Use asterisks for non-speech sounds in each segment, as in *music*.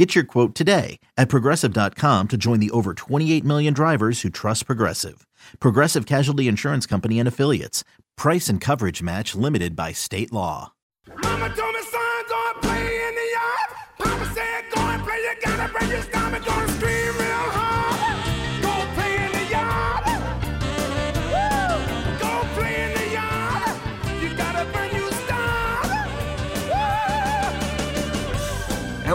Get your quote today at progressive.com to join the over 28 million drivers who trust Progressive. Progressive Casualty Insurance Company and Affiliates. Price and coverage match limited by state law. Mama told me, son, go and play in the yard. Papa said, go and play, you gotta break your stomach,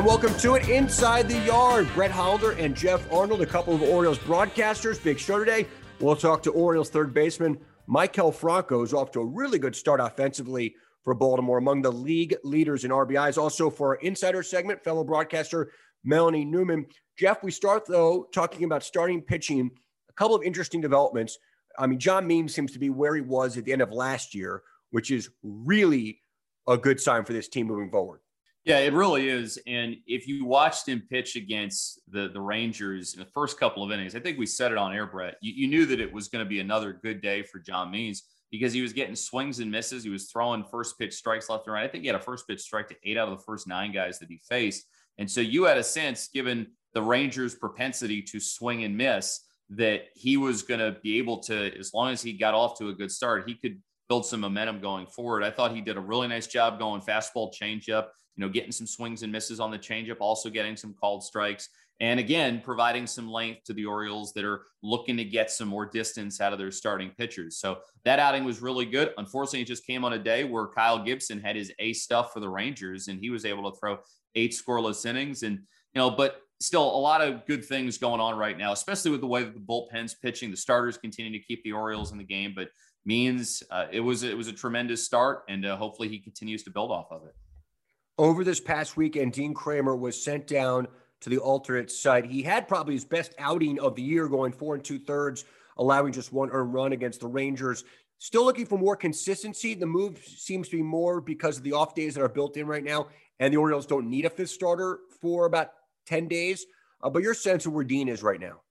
Welcome to it Inside the Yard. Brett Hollander and Geoff Arnold, a couple of Orioles broadcasters. Big show today. We'll talk to Orioles third baseman Maikel Franco, who's off to a really good start offensively for Baltimore, among the league leaders in RBIs. Also, for our insider segment, fellow broadcaster Melanie Newman. Geoff, we start though talking about starting pitching. A couple of interesting developments. I mean, John Means seems to be where he was at the end of last year, which is really a good sign for this team moving forward. Yeah, it really is. And if you watched him pitch against the the Rangers in the first couple of innings, I think we said it on air, Brett. You, you knew that it was going to be another good day for John Means because he was getting swings and misses. He was throwing first pitch strikes left and right. I think he had a first pitch strike to eight out of the first nine guys that he faced. And so you had a sense, given the Rangers' propensity to swing and miss, that he was going to be able to, as long as he got off to a good start, he could build some momentum going forward. I thought he did a really nice job going fastball, changeup, you know, getting some swings and misses on the changeup, also getting some called strikes. And again, providing some length to the Orioles that are looking to get some more distance out of their starting pitchers. So that outing was really good. Unfortunately, it just came on a day where Kyle Gibson had his A stuff for the Rangers and he was able to throw eight scoreless innings. And, you know, but still a lot of good things going on right now, especially with the way that the bullpen's pitching. The starters continue to keep the Orioles in the game, but means uh, it was it was a tremendous start, and uh, hopefully he continues to build off of it. Over this past weekend, Dean Kremer was sent down to the alternate site. He had probably his best outing of the year, going four and two thirds, allowing just one earned run against the Rangers. Still looking for more consistency. The move seems to be more because of the off days that are built in right now, and the Orioles don't need a fifth starter for about 10 days. Uh, but your sense of where Dean is right now?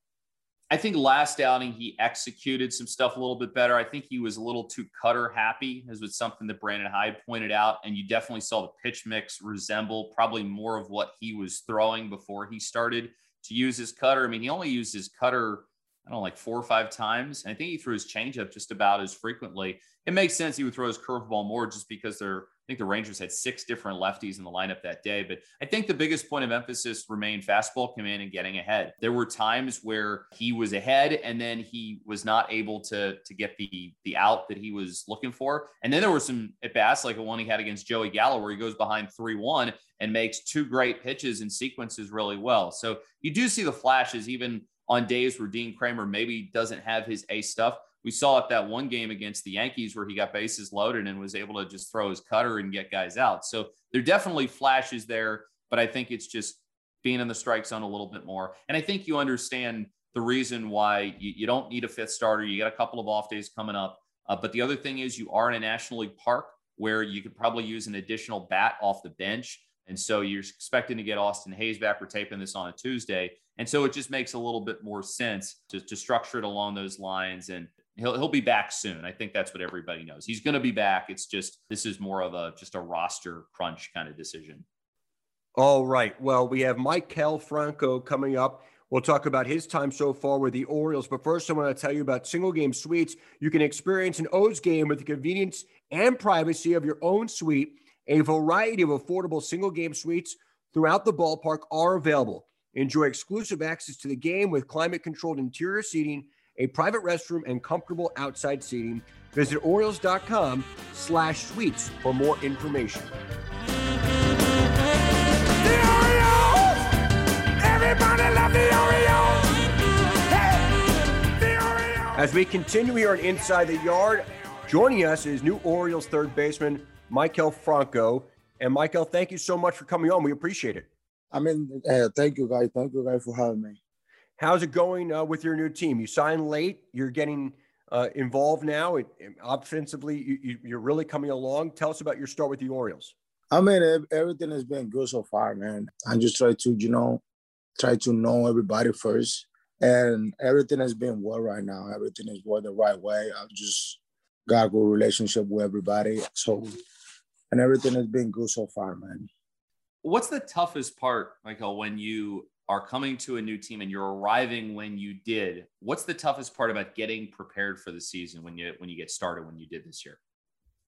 I think last outing he executed some stuff a little bit better. I think he was a little too cutter happy, as was something that Brandon Hyde pointed out. And you definitely saw the pitch mix resemble probably more of what he was throwing before he started to use his cutter. I mean, he only used his cutter, I don't know, like four or five times. And I think he threw his changeup just about as frequently. It makes sense he would throw his curveball more just because they're I think the Rangers had six different lefties in the lineup that day. But I think the biggest point of emphasis remained fastball command and getting ahead. There were times where he was ahead and then he was not able to, to get the, the out that he was looking for. And then there were some at bats, like the one he had against Joey Gallo, where he goes behind 3 1 and makes two great pitches and sequences really well. So you do see the flashes even on days where Dean Kremer maybe doesn't have his A stuff we saw it that one game against the Yankees where he got bases loaded and was able to just throw his cutter and get guys out. So there definitely flashes there, but I think it's just being in the strike zone a little bit more. And I think you understand the reason why you, you don't need a fifth starter. You got a couple of off days coming up. Uh, but the other thing is you are in a National League park where you could probably use an additional bat off the bench. And so you're expecting to get Austin Hays back. We're taping this on a Tuesday. And so it just makes a little bit more sense to, to structure it along those lines. And he'll he'll be back soon. I think that's what everybody knows. He's going to be back. It's just this is more of a just a roster crunch kind of decision. All right. Well, we have Maikel Franco coming up. We'll talk about his time so far with the Orioles. But first, I want to tell you about single game suites. You can experience an O's game with the convenience and privacy of your own suite. A variety of affordable single game suites throughout the ballpark are available. Enjoy exclusive access to the game with climate controlled interior seating a private restroom, and comfortable outside seating. Visit Orioles.com slash suites for more information. The Orioles! Everybody love the Orioles! Hey! The Orioles! As we continue here on Inside the Yard, joining us is new Orioles third baseman Maikel Franco. And Maikel, thank you so much for coming on. We appreciate it. I mean, uh, thank you guys. Thank you guys for having me. How's it going uh, with your new team? You signed late. You're getting uh, involved now. It, it- offensively, you, you, you're really coming along. Tell us about your start with the Orioles. I mean, everything has been good so far, man. I just try to, you know, try to know everybody first, and everything has been well right now. Everything is well the right way. I've just got a good relationship with everybody, so and everything has been good so far, man. What's the toughest part, Maikel, when you are coming to a new team and you're arriving when you did? What's the toughest part about getting prepared for the season when you when you get started when you did this year?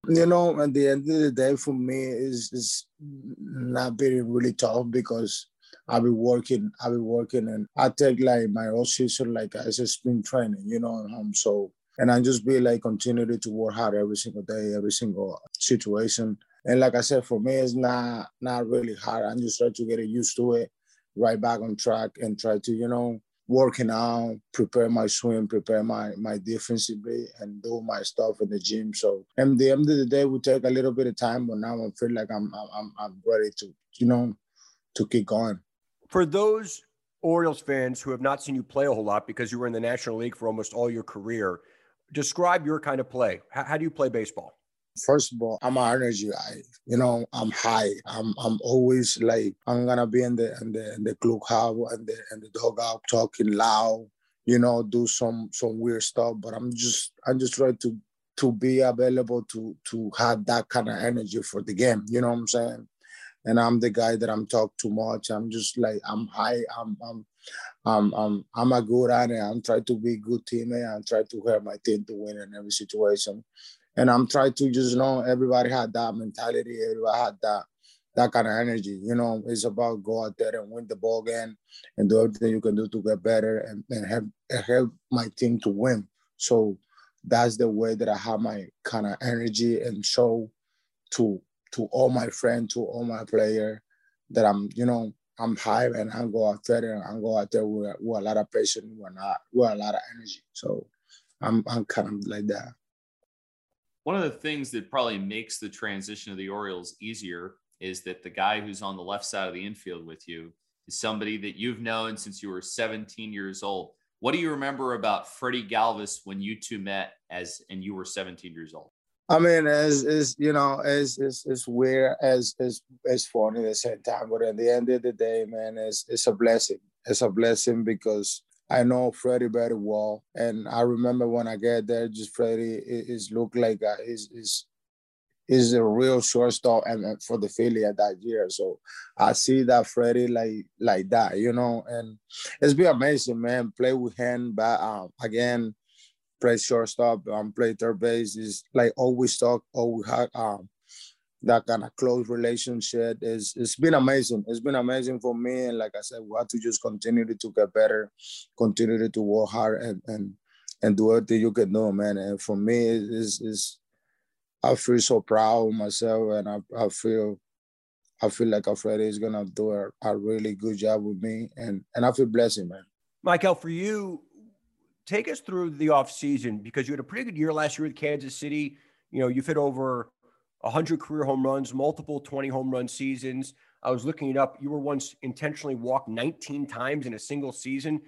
You know, at the end of the day, for me, is is not being really tough because I've been working. I've been working, and I take like my whole season like as a spring training. You know, um, so and I just be like continue to work hard every single day, every single situation. And like I said, for me, it's not not really hard. I'm just trying to get used to it, right back on track, and try to you know working out, prepare my swim, prepare my my defensively, and do my stuff in the gym. So, at the end of the day, will take a little bit of time, but now I feel like I'm I'm I'm ready to you know to keep going. For those Orioles fans who have not seen you play a whole lot because you were in the National League for almost all your career, describe your kind of play. How, how do you play baseball? First of all, I'm an energy guy. You know, I'm high. I'm I'm always like I'm gonna be in the in the in the clubhouse and the and the dugout talking loud. You know, do some some weird stuff. But I'm just I'm just trying to to be available to to have that kind of energy for the game. You know what I'm saying? And I'm the guy that I'm talk too much. I'm just like I'm high. I'm I'm I'm I'm I'm a good at. I'm trying to be good teammate. I'm trying to help my team to win in every situation and I'm trying to just know everybody had that mentality, everybody had that that kind of energy. You know, it's about go out there and win the ball game and do everything you can do to get better and, and help and help my team to win. So that's the way that I have my kind of energy and show to to all my friends, to all my player that I'm, you know, I'm high and I go out there and I go out there with, with a lot of patience, with, not, with a lot of energy. So I'm I'm kind of like that. One of the things that probably makes the transition of the Orioles easier is that the guy who's on the left side of the infield with you is somebody that you've known since you were 17 years old. What do you remember about Freddy Galvis when you two met as and you were 17 years old? I mean, as it's you know, it's, it's, it's weird, as it's, it's funny at the same time. But at the end of the day, man, it's, it's a blessing. It's a blessing because I know Freddy very well, and I remember when I get there, just Freddy is look like a, is is is a real shortstop and for the Philly at that year. So I see that Freddy like like that, you know, and it's been amazing, man. Play with him, but um, again, play shortstop, um, play third base is like always talk, always have um that kind of close relationship is it's been amazing. It's been amazing for me. And like I said, we have to just continue to get better, continue to work hard and and and do everything you can do, man. And for me, is is I feel so proud of myself, and I, I feel I feel like Alfredo is gonna do a, a really good job with me, and and I feel blessed, man. Maikel, for you, take us through the off season because you had a pretty good year last year with Kansas City. You know, you've hit over 100 career home runs, multiple 20 home run seasons. I was looking it up. You were once intentionally walked 19 times in a single season.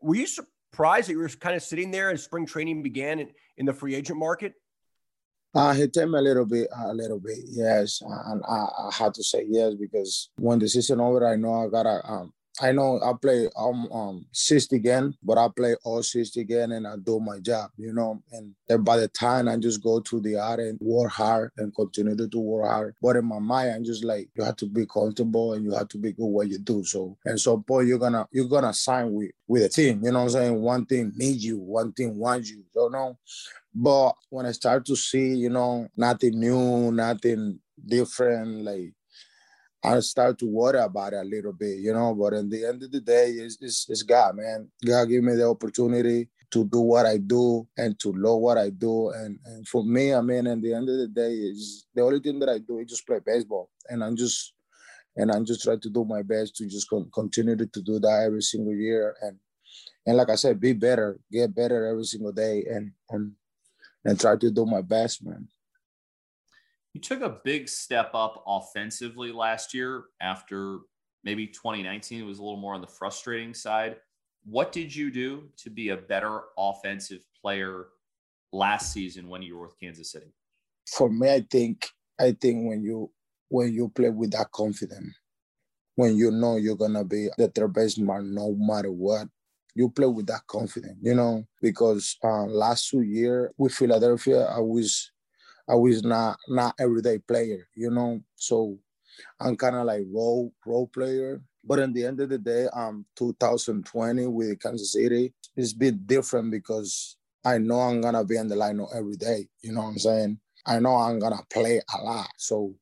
Were you surprised that you were kind of sitting there as spring training began in, in the free agent market? Uh, he told me a little bit, a little bit, yes. And I, I had to say yes because when the season over, I know I gotta um, I know I play um, um 60 again, but I play all 60 again and I do my job, you know. And then by the time I just go to the art and work hard and continue to do work hard. But in my mind, I'm just like you have to be comfortable and you have to be good what you do. So and so boy, you're gonna you're gonna sign with with a team, you know what I'm saying? One team needs you, one team wants you. So know. But when I start to see, you know, nothing new, nothing different, like I start to worry about it a little bit, you know. But at the end of the day, it's, it's, it's God, man. God give me the opportunity to do what I do and to love what I do. And, and for me, I mean, at the end of the day, is the only thing that I do is just play baseball. And I'm just and I'm just trying to do my best to just con- continue to do that every single year. And and like I said, be better, get better every single day, and and and try to do my best, man. You took a big step up offensively last year after maybe 2019 was a little more on the frustrating side. What did you do to be a better offensive player last season when you were with Kansas City? For me, I think I think when you when you play with that confidence, when you know you're gonna be the third baseman no matter what, you play with that confidence, you know, because uh, last two years with Philadelphia, I was I was not not everyday player, you know. So I'm kind of like role role player. But in the end of the day, um, 2020 with Kansas City, it's a bit different because I know I'm gonna be in the lineup every day. You know what I'm saying? I know I'm gonna play a lot. So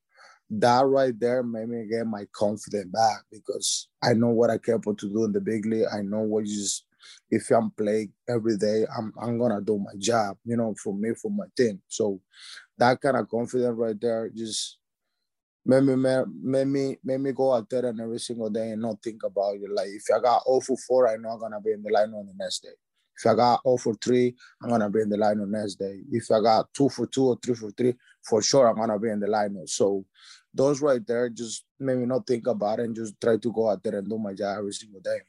that right there made me get my confidence back because I know what I'm capable to do in the big league. I know what is if I'm playing every day, I'm I'm gonna do my job, you know, for me, for my team. So that kind of confidence right there just made me made me made me go out there and every single day and not think about it. Like if I got 0 for 4, I know I'm gonna be in the line on the next day. If I got 0 for 3, I'm gonna be in the line on the next day. If I got 2 for 2 or 3 for 3, for sure I'm gonna be in the lineup. So those right there just made me not think about it and just try to go out there and do my job every single day.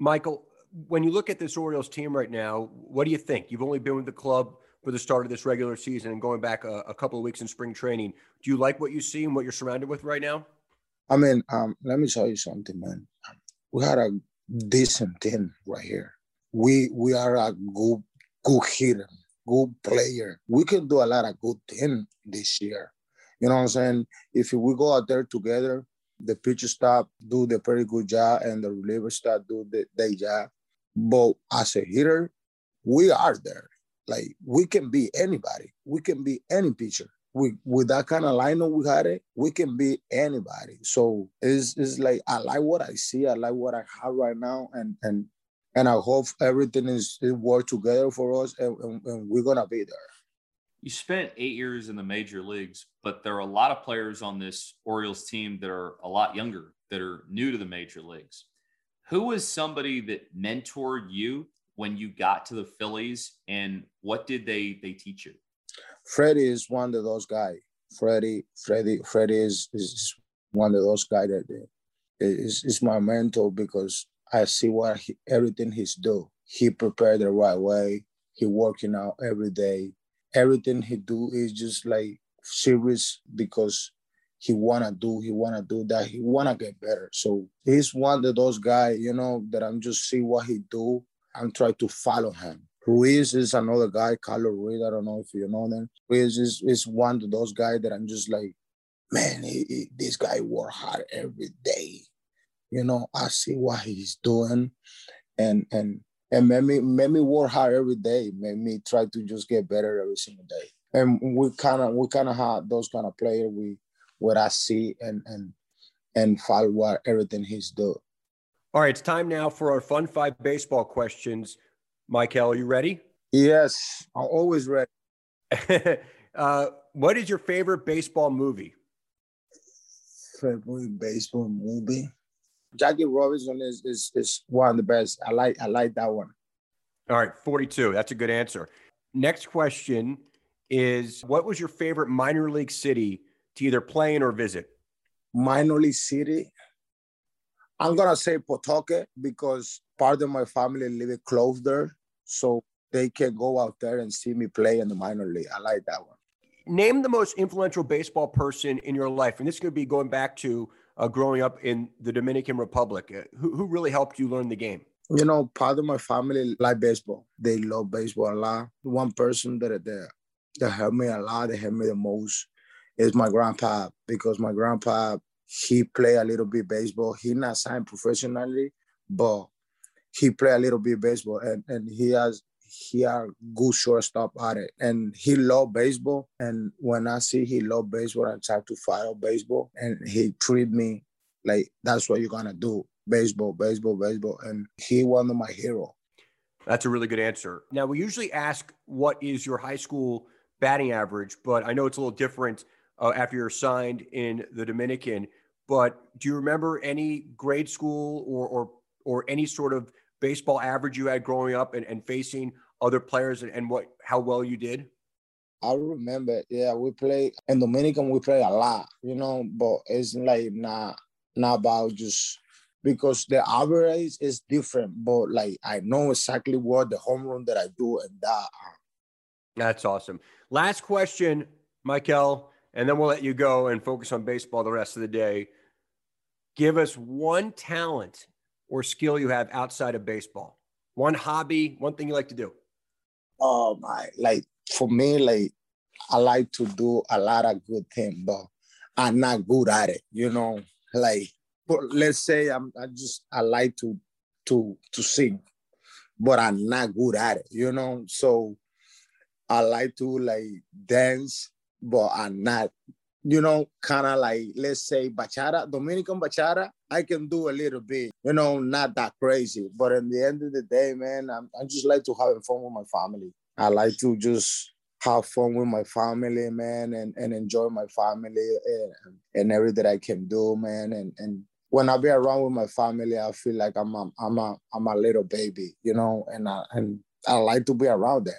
Maikel, when you look at this Orioles team right now, what do you think? You've only been with the club for the start of this regular season and going back a, a couple of weeks in spring training. Do you like what you see and what you're surrounded with right now? I mean, um, let me tell you something, man. We had a decent team right here. We we are a good good hitter, good player. We can do a lot of good things this year. You know what I'm saying? If we go out there together, the pitcher staff do the pretty good job and the reliever staff do the, their job. But as a hitter, we are there. Like we can be anybody. We can be any pitcher. We, with that kind of lineup we had it, we can be anybody. So it's, it's like I like what I see. I like what I have right now, and and and I hope everything is, is work together for us, and, and, and we're gonna be there. You spent eight years in the major leagues, but there are a lot of players on this Orioles team that are a lot younger, that are new to the major leagues. Who was somebody that mentored you when you got to the Phillies, and what did they they teach you? Freddy is one of those guys. Freddy, Freddy, Freddy is, is one of those guys that eh, is, is my mentor because I see what he, everything he's do. He prepared the right way. He working out every day. Everything he do is just like serious because he wanna do. He wanna do that. He wanna get better. So he's one of those guys, you know, that I'm just see what he do and try to follow him. Ruiz is another guy, Carlos Ruiz. I don't know if you know them. Ruiz is, is one of those guys that I'm just like, man, he, he, this guy work hard every day. You know, I see what he's doing, and and and made me made me work hard every day. Made me try to just get better every single day. And we kind of we kind of have those kind of players. We what I see and and and follow what everything he's doing. All right, it's time now for our fun five baseball questions. Maikel, are you ready? Yes, I'm always ready. *laughs* uh, what is your favorite baseball movie? Favorite baseball movie? Jackie Robinson is, is is one of the best. I like I like that one. All right, 42. That's a good answer. Next question is what was your favorite minor league city to either play in or visit? Minor league city. I'm gonna say Potoke because part of my family live close there, so they can go out there and see me play in the minor league. I like that one. Name the most influential baseball person in your life, and this could be going back to uh, growing up in the Dominican Republic. Uh, who, who really helped you learn the game? You know, part of my family like baseball. They love baseball a lot. One person that that, that helped me a lot, that helped me the most, is my grandpa because my grandpa he play a little bit baseball. He not signed professionally, but he play a little bit baseball, and, and he has he are good shortstop at it, and he love baseball. And when I see he love baseball, I try to follow baseball, and he treat me like that's what you're gonna do, baseball, baseball, baseball, and he one of my hero. That's a really good answer. Now we usually ask what is your high school batting average, but I know it's a little different uh, after you're signed in the Dominican. But do you remember any grade school or or or any sort of baseball average you had growing up and, and facing other players and, and what how well you did? I remember, yeah, we play in Dominican. We play a lot, you know, but it's like not not about just because the average is different. But like I know exactly what the home run that I do and that uh, That's awesome. Last question, Maikel, and then we'll let you go and focus on baseball the rest of the day. Give us one talent or skill you have outside of baseball. One hobby, one thing you like to do. Oh my, like for me, like I like to do a lot of good things, but I'm not good at it. You know, like let's say I'm I just I like to to to sing, but I'm not good at it. You know, so I like to like dance, but I'm not. You know, kind of like let's say bachata, Dominican bachata. I can do a little bit. You know, not that crazy, but in the end of the day, man, I'm I just like to have fun with my family. I like to just have fun with my family, man, and, and enjoy my family and, and everything I can do, man. And and when I be around with my family, I feel like I'm a, I'm a I'm a little baby, you know, and I and I like to be around them.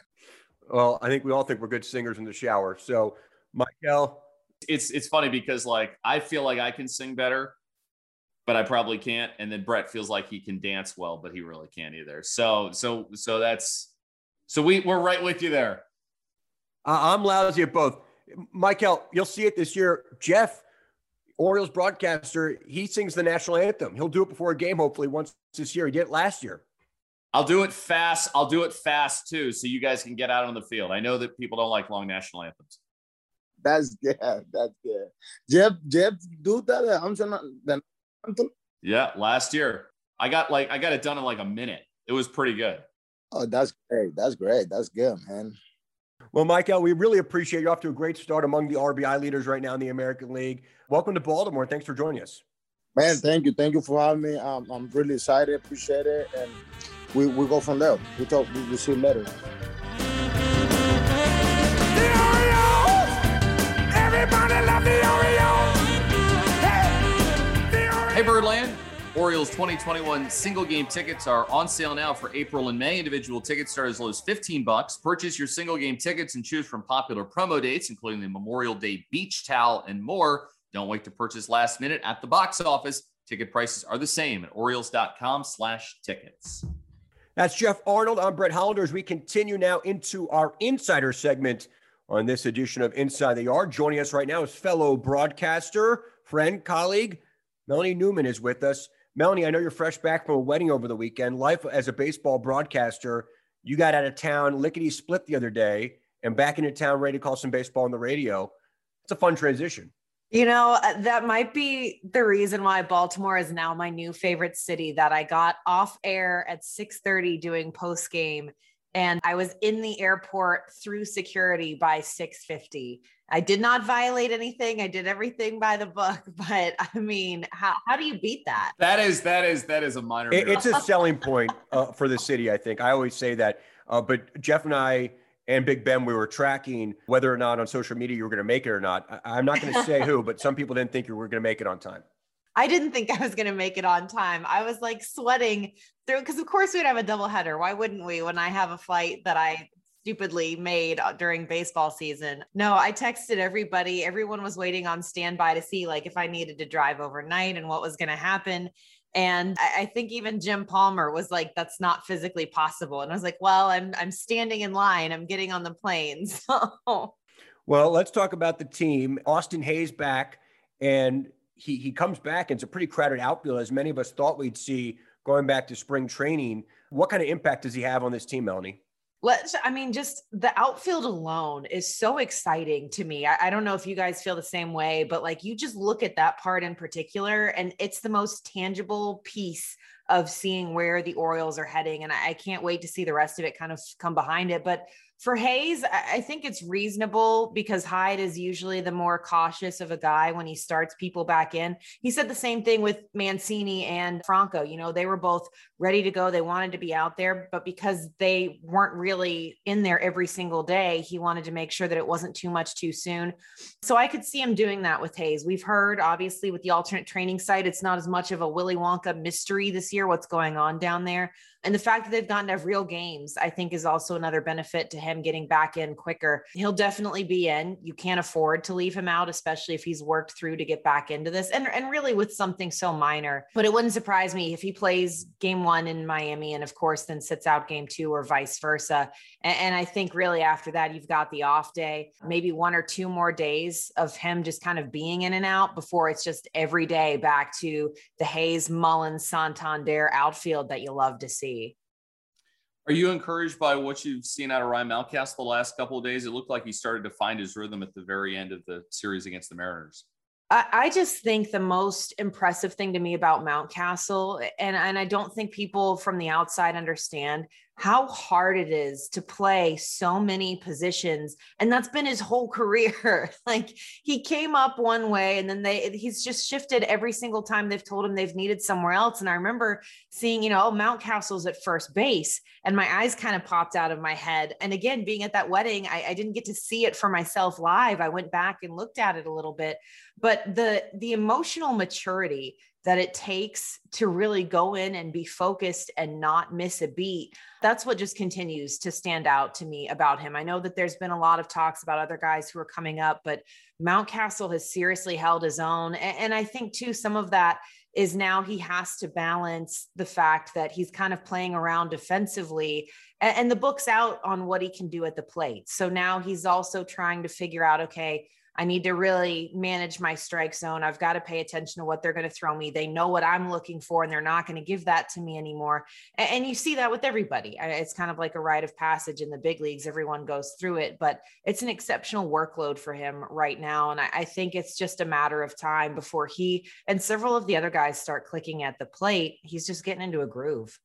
Well, I think we all think we're good singers in the shower. So, Maikel, It's it's funny because like I feel like I can sing better, but I probably can't. And then Brett feels like he can dance well, but he really can't either. So so so that's so we we're right with you there. I'm lousy at both. Maikel, you'll see it this year. Geoff, Orioles broadcaster, he sings the national anthem. He'll do it before a game, hopefully, once this year. He did it last year. I'll do it fast. I'll do it fast too, so you guys can get out on the field. I know that people don't like long national anthems. That's *laughs* good. That's good. Geoff, Geoff, do that. I'm saying the anthem. Yeah, last year I got like I got it done in like a minute. It was pretty good. Oh, that's great. That's great. That's good, man. Well, Maikel, we really appreciate you off to a great start among the RBI leaders right now in the American League. Welcome to Baltimore. Thanks for joining us. Man, thank you. Thank you for having me. Um, I'm really excited. Appreciate it. And we, we go from there. We talk, we, we see you later. The Orioles! Everybody love the Orioles! Hey! The Orioles! Hey Birdland, Orioles 2021 single game tickets are on sale now for April and May. Individual tickets start as low as 15 bucks. Purchase your single game tickets and choose from popular promo dates, including the Memorial Day beach towel and more. Don't wait to purchase last minute at the box office. Ticket prices are the same at Orioles.com slash tickets. That's Geoff Arnold. I'm Brett Hollander as we continue now into our insider segment on this edition of Inside the Yard. Joining us right now is fellow broadcaster, friend, colleague, Melanie Newman is with us. Melanie, I know you're fresh back from a wedding over the weekend. Life as a baseball broadcaster, you got out of town lickety split the other day and back into town ready to call some baseball on the radio. It's a fun transition. You know, uh, that might be the reason why Baltimore is now my new favorite city that I got off air at 6:30 doing post game and I was in the airport through security by 6:50. I did not violate anything. I did everything by the book, *laughs* but I mean, how how do you beat that? That is that is that is a minor. It- it's a selling point uh, for the city, I think. I always say that. Uh, but Geoff and I and Big Ben, we were tracking whether or not on social media you were going to make it or not. I- I'm not going to say who, but some people didn't think you were going to make it on time. I didn't think I was going to make it on time. I was like sweating through because, of course, we'd have a double header. Why wouldn't we when I have a flight that I stupidly made uh, during baseball season? No, I texted everybody. Everyone was waiting on standby to see like if I needed to drive overnight and what was going to happen. And I, I think even Jim Palmer was like, "That's not physically possible." And I was like, "Well, I'm I'm standing in line. I'm getting on the plane." *laughs* So Well, let's talk about the team. Austin Hays back, and he he comes back. And it's a pretty crowded outfield, as many of us thought we'd see going back to spring training. What kind of impact does he have on this team, Melanie? Let's, I mean, just the outfield alone is so exciting to me. I, I don't know if you guys feel the same way, but like you just look at that part in particular, and it's the most tangible piece of seeing where the Orioles are heading. And I, I can't wait to see the rest of it kind of come behind it. But for Hays, I, think it's reasonable because Hyde is usually the more cautious of a guy when he starts people back in. He said the same thing with Mancini and Franco. You know, they were both ready to go. They wanted to be out there, but because they weren't really in there every single day, he wanted to make sure that it wasn't too much too soon. So I could see him doing that with Hays. We've heard, obviously, with the alternate training site, it's not as much of a Willy Wonka mystery this year, what's going on down there. And the fact that they've gotten to have real games, I think, is also another benefit to him getting back in quicker. He'll definitely be in. You can't afford to leave him out, especially if he's worked through to get back into this. And, and really with something so minor. But it wouldn't surprise me if he plays game one in Miami and, of course, then sits out game two or vice versa. And, and I think really after that, you've got the off day, maybe one or two more days of him just kind of being in and out before it's just every day back to the Hays, Mullins, Santander outfield that you love to see. Are you encouraged by what you've seen out of Ryan Mountcastle the last couple of days? It looked like he started to find his rhythm at the very end of the series against the Mariners. I, just think the most impressive thing to me about Mountcastle, and, and I don't think people from the outside understand how hard it is to play so many positions. And that's been his whole *laughs* career. Like he came up one way and then they he's just shifted every single time they've told him they've needed somewhere else. And i remember seeing you know oh, mountcastle's at first base. And my eyes kind of popped out of my head. And again being at that wedding I, I didn't get to see it for myself live. I went back and looked at it a little bit. But the the emotional maturity that it takes to really go in and be focused and not miss a beat. That's what just continues to stand out to me about him. I know that there's been a lot of talks about other guys who are coming up, but Mountcastle has seriously held his own. And, I think, too, some of that is now he has to balance the fact that he's kind of playing around defensively and, the book's out on what he can do at the plate. So now he's also trying to figure out okay, I need to really manage my strike zone. I've got to pay attention to what they're going to throw me. They know what I'm looking for and they're not going to give that to me anymore. And, you see that with everybody. It's kind of like a rite of passage in the big leagues. Everyone goes through it, but it's an exceptional workload for him right now. And I, think it's just a matter of time before he and several of the other guys start clicking at the plate. He's just getting into a groove.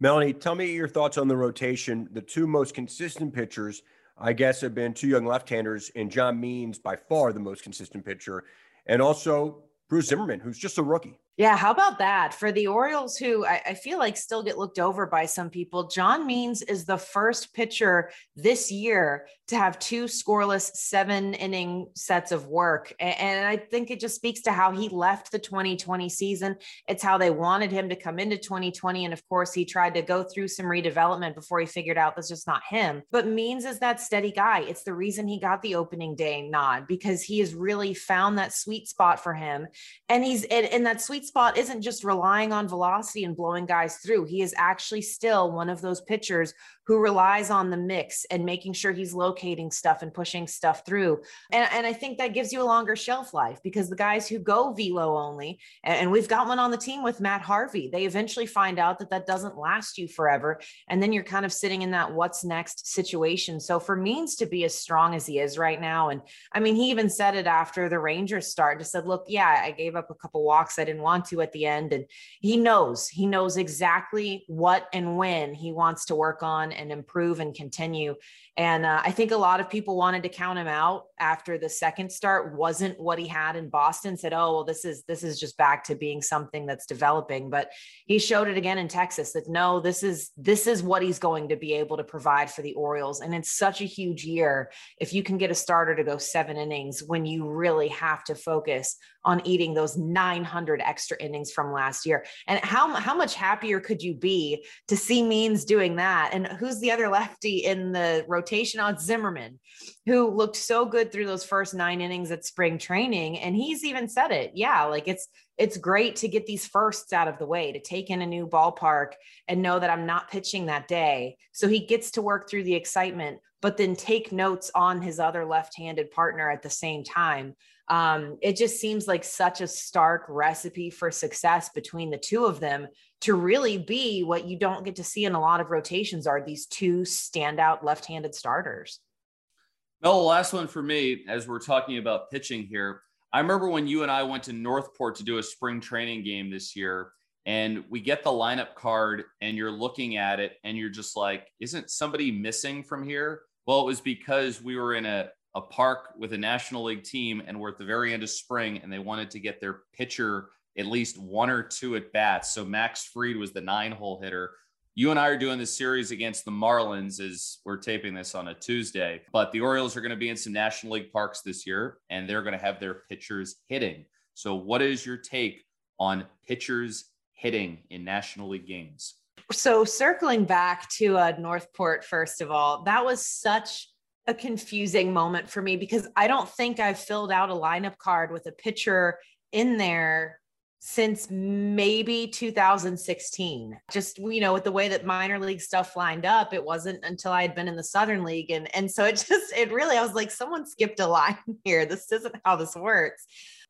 Melanie, tell me your thoughts on the rotation. The two most consistent pitchers I guess, have been two young left-handers, and John Means by far the most consistent pitcher, and also Bruce Zimmermann, who's just a rookie. Yeah, how about that? For the Orioles, who I, I, feel like still get looked over by some people, John Means is the first pitcher this year to have two scoreless seven inning sets of work. And, and I think it just speaks to how he left the 2020 season. It's how they wanted him to come into 2020. And of course, he tried to go through some redevelopment before he figured out that's just not him. But Means is that steady guy. It's the reason he got the opening day nod because he has really found that sweet spot for him. And he's in that sweet spot isn't just relying on velocity and blowing guys through. He is actually still one of those pitchers who relies on the mix and making sure he's locating stuff and pushing stuff through. And, and I think that gives you a longer shelf life because the guys who go velo only, and we've got one on the team with Matt Harvey, they eventually find out that that doesn't last you forever. And then you're kind of sitting in that what's next situation. So for Means to be as strong as he is right now, and I mean, he even said it after the Rangers start, just said, look, yeah, I gave up a couple walks I didn't want to at the end. And he knows, he knows exactly what and when he wants to work on and improve and continue. And uh, I think a lot of people wanted to count him out after the second start wasn't what he had in Boston. Said, "Oh, well, this is this is just back to being something that's developing." But he showed it again in Texas that no, this is this is what he's going to be able to provide for the Orioles. And it's such a huge year if you can get a starter to go seven innings when you really have to focus on eating those 900 extra innings from last year. And how how much happier could you be to see Means doing that? And who's the other lefty in the rotation? Oh, on Zimmermann, who looked so good through those first nine innings at spring training. And he's even said it. Yeah, like it's it's great to get these firsts out of the way, to take in a new ballpark and know that I'm not pitching that day. So he gets to work through the excitement, but then take notes on his other left-handed partner at the same time. Um, it just seems like such a stark recipe for success between the two of them to really be what you don't get to see in a lot of rotations are these two standout left-handed starters. Well, the last one for me, as we're talking about pitching here, I remember when you and I went to North Port to do a spring training game this year, and we get the lineup card, and you're looking at it, and you're just like, isn't somebody missing from here? Well, it was because we were in a, a park with a National League team, and we're at the very end of spring, and they wanted to get their pitcher at least one or two at bats. So Max Fried was the nine hole hitter. You and I are doing this series against the Marlins as we're taping this on a Tuesday, but the Orioles are going to be in some National League parks this year and they're going to have their pitchers hitting. So, what is your take on pitchers hitting in National League games? So circling back to uh, Northport, first of all, that was such a confusing moment for me because I don't think I've filled out a lineup card with a pitcher in there since maybe 2016 just you know with the way that minor league stuff lined up it wasn't until i had been in the southern league and and so it *laughs* just it really i was like someone skipped a line *laughs* here. This isn't how this works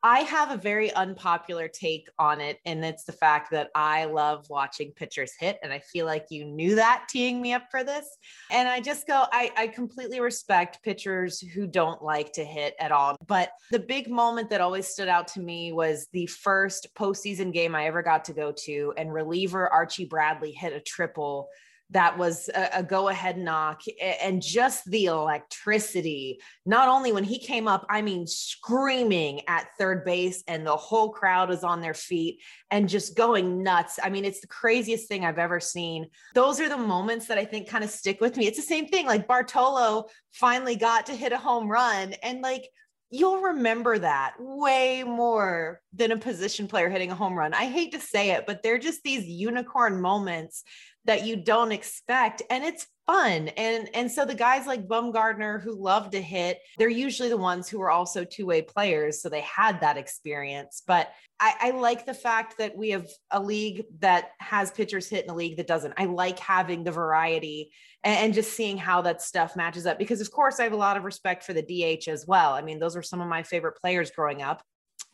I have a very unpopular take on it, and it's the fact that I love watching pitchers hit. And I feel like you knew that teeing me up for this. And I just go, I, I completely respect pitchers who don't like to hit at all. But the big moment that always stood out to me was the first postseason game I ever got to go to, and reliever Archie Bradley hit a triple that was a, a go ahead knock and just the electricity. Not only when he came up, I mean, screaming at third base, and the whole crowd was on their feet and just going nuts. I mean, it's the craziest thing I've ever seen. Those are the moments that I think kind of stick with me. It's the same thing like Bartolo finally got to hit a home run and like, you'll remember that way more than a position player hitting a home run. I hate to say it, but they're just these unicorn moments that you don't expect and it's fun. And and so the guys like Bumgarner who love to hit they're usually the ones who are also two-way players so they had that experience. But I, I like the fact that we have a league that has pitchers hit in a league that doesn't. I like having the variety and, and just seeing how that stuff matches up because of course i have a lot of respect for the dh as well. I mean those were some of my favorite players growing up.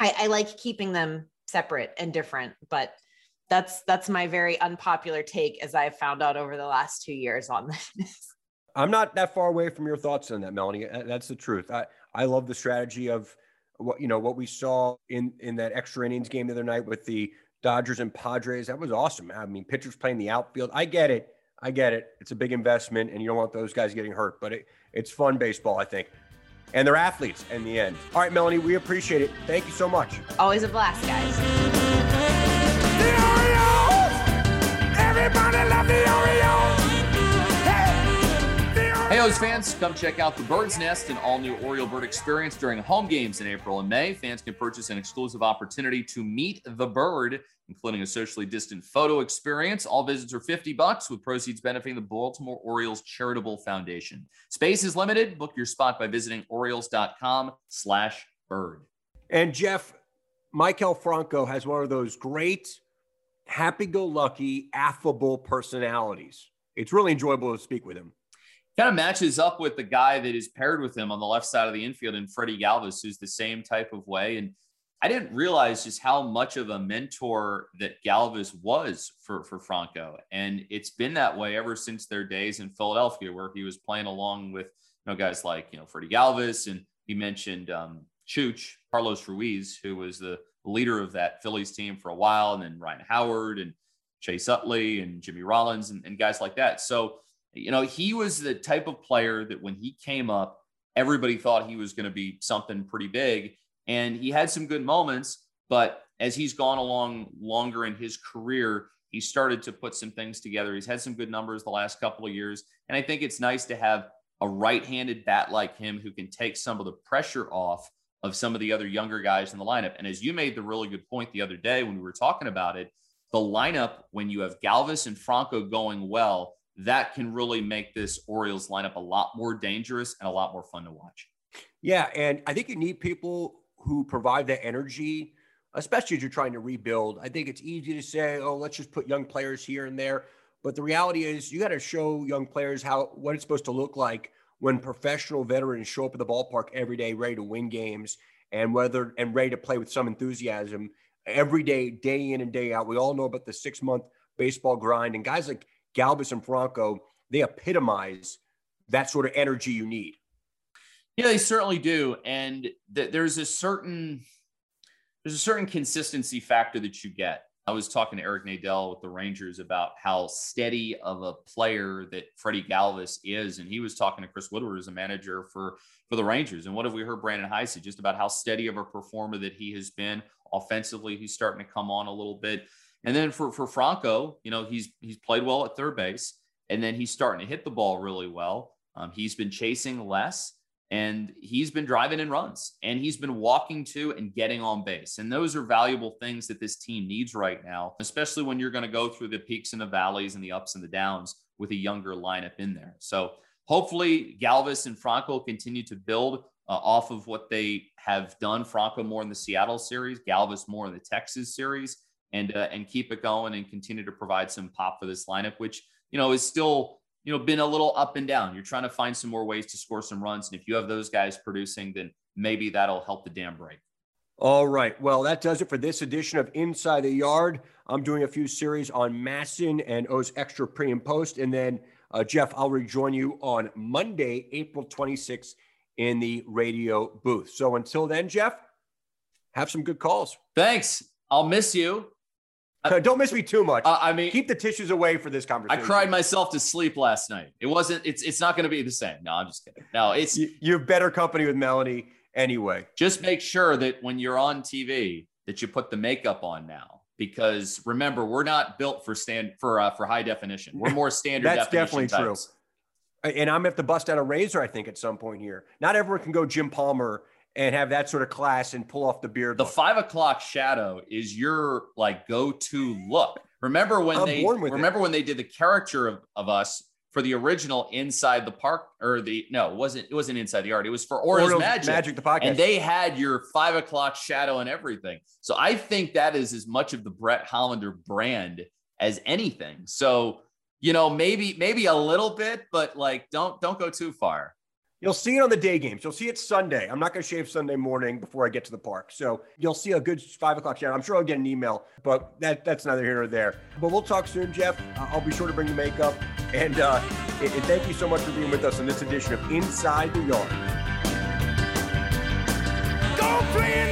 I, I like keeping them separate and different but that's that's my very unpopular take as I've found out over the last two years on *laughs* this. I'm not that far away from your thoughts on that, Melanie. That's the truth. I, I love the strategy of what you know what we saw in in that extra innings game the other night with the Dodgers and Padres. That was awesome. I mean, pitchers playing the outfield. I get it. I get it. It's a big investment, and you don't want those guys getting hurt. But it, it's fun baseball, I think. And they're athletes in the end. All right, Melanie, we appreciate it. Thank you so much. Always a blast, guys. The Orioles! Hey, O's fans, come check out the Bird's Nest, an all new Oriole Bird experience during home games in April and May. Fans can purchase an exclusive opportunity to meet the bird, including a socially distant photo experience. All visits are 50 bucks, with proceeds benefiting the Baltimore Orioles Charitable Foundation. Space is limited. Book your spot by visiting Orioles.com slash bird. And Geoff, Maikel Franco has one of those great happy go lucky, affable personalities. It's really enjoyable to speak with him. Kind of matches up with the guy that is paired with him on the left side of the infield and Freddy Galvis, who's the same type of way. And I didn't realize just how much of a mentor that Galvis was for, for Franco. And it's been that way ever since their days in Philadelphia, where he was playing along with you know guys like you know Freddie Galvis and he mentioned um, Chooch, Carlos Ruiz, who was the leader of that Phillies team for a while, and then Ryan Howard and Chase Utley and Jimmy Rollins and, and guys like that. So, you know, he was the type of player that when he came up, everybody thought he was going to be something pretty big. And he had some good moments, but as he's gone along longer in his career, he started to put some things together. He's had some good numbers the last couple of years. And I think it's nice to have a right handed bat like him who can take some of the pressure off of some of the other younger guys in the lineup. And as you made the really good point the other day when we were talking about it, the lineup, when you have Galvis and Franco going well, that can really make this Orioles lineup a lot more dangerous and a lot more fun to watch. Yeah. And I think you need people who provide that energy, especially as you're trying to rebuild. I think it's easy to say, oh, let's just put young players here and there. But the reality is, you got to show young players how what it's supposed to look like when professional veterans show up at the ballpark every day ready to win games and whether and ready to play with some enthusiasm every day, day in and day out. We all know about the six month baseball grind and guys like Galvis and Franco, they epitomize that sort of energy you need. Yeah, they certainly do. And th- there's a certain there's a certain consistency factor that you get. I was talking to Eric Nadel with the Rangers about how steady of a player that Freddy Galvis is. And he was talking to Chris Woodward as a manager for, for the Rangers. And what have we heard Brandon Hyde just about how steady of a performer that he has been offensively? He's starting to come on a little bit. And then for, for Franco, you know, he's he's played well at third base. And then he's starting to hit the ball really well. Um, he's been chasing less. And he's been driving in runs and he's been walking to and getting on base. And those are valuable things that this team needs right now, especially when you're going to go through the peaks and the valleys and the ups and the downs with a younger lineup in there. So hopefully Galvis and Franco continue to build uh, off of what they have done. Franco more in the Seattle series, Galvis more in the Texas series, and uh, and keep it going and continue to provide some pop for this lineup, which you know is still you know been a little up and down. You're trying to find some more ways to score some runs, and if you have those guys producing, then maybe that'll help the dam break. All right. Well, that does it for this edition of Inside the Yard. I'm doing a few series on MASN and O's Extra Pre and Post. And then, uh, Geoff, I'll rejoin you on Monday, April 26th in the radio booth. So until then, Geoff, have some good calls. Thanks. I'll miss you. Uh, don't miss me too much. Uh, I mean, keep the tissues away for this conversation. I cried myself to sleep last night. It wasn't. It's. It's not going to be the same. No, I'm just kidding. No, it's. you're better company with Melanie anyway. just make sure that when you're on TV that you put the makeup on now because remember we're not built for stand for uh, for high definition. We're more standard *laughs* That's definition definitely true. And I'm gonna have to bust out a razor, I think, at some point here. Not everyone can go Jim Palmer and have that sort of class and pull off the beard. The look. five o'clock shadow is your like go-to look. Remember when I'm they with it. remember when they did the character of, of us for the original inside the park or the no it wasn't it wasn't inside the yard it was for Orioles, Orioles Magic. Magic, the podcast. and they had your five o'clock shadow and everything. So I think that is as much of the Brett Hollander brand as anything. So you know maybe maybe a little bit, but like don't don't go too far. You'll see it on the day games. You'll see it Sunday. I'm not going to shave Sunday morning before I get to the park. So you'll see a good five o'clock shout. I'm sure I'll get an email, but that, that's neither here nor there. But we'll talk soon, Geoff. I'll be sure to bring the makeup. And, uh, and thank you so much for being with us in this edition of Inside the Yard. Go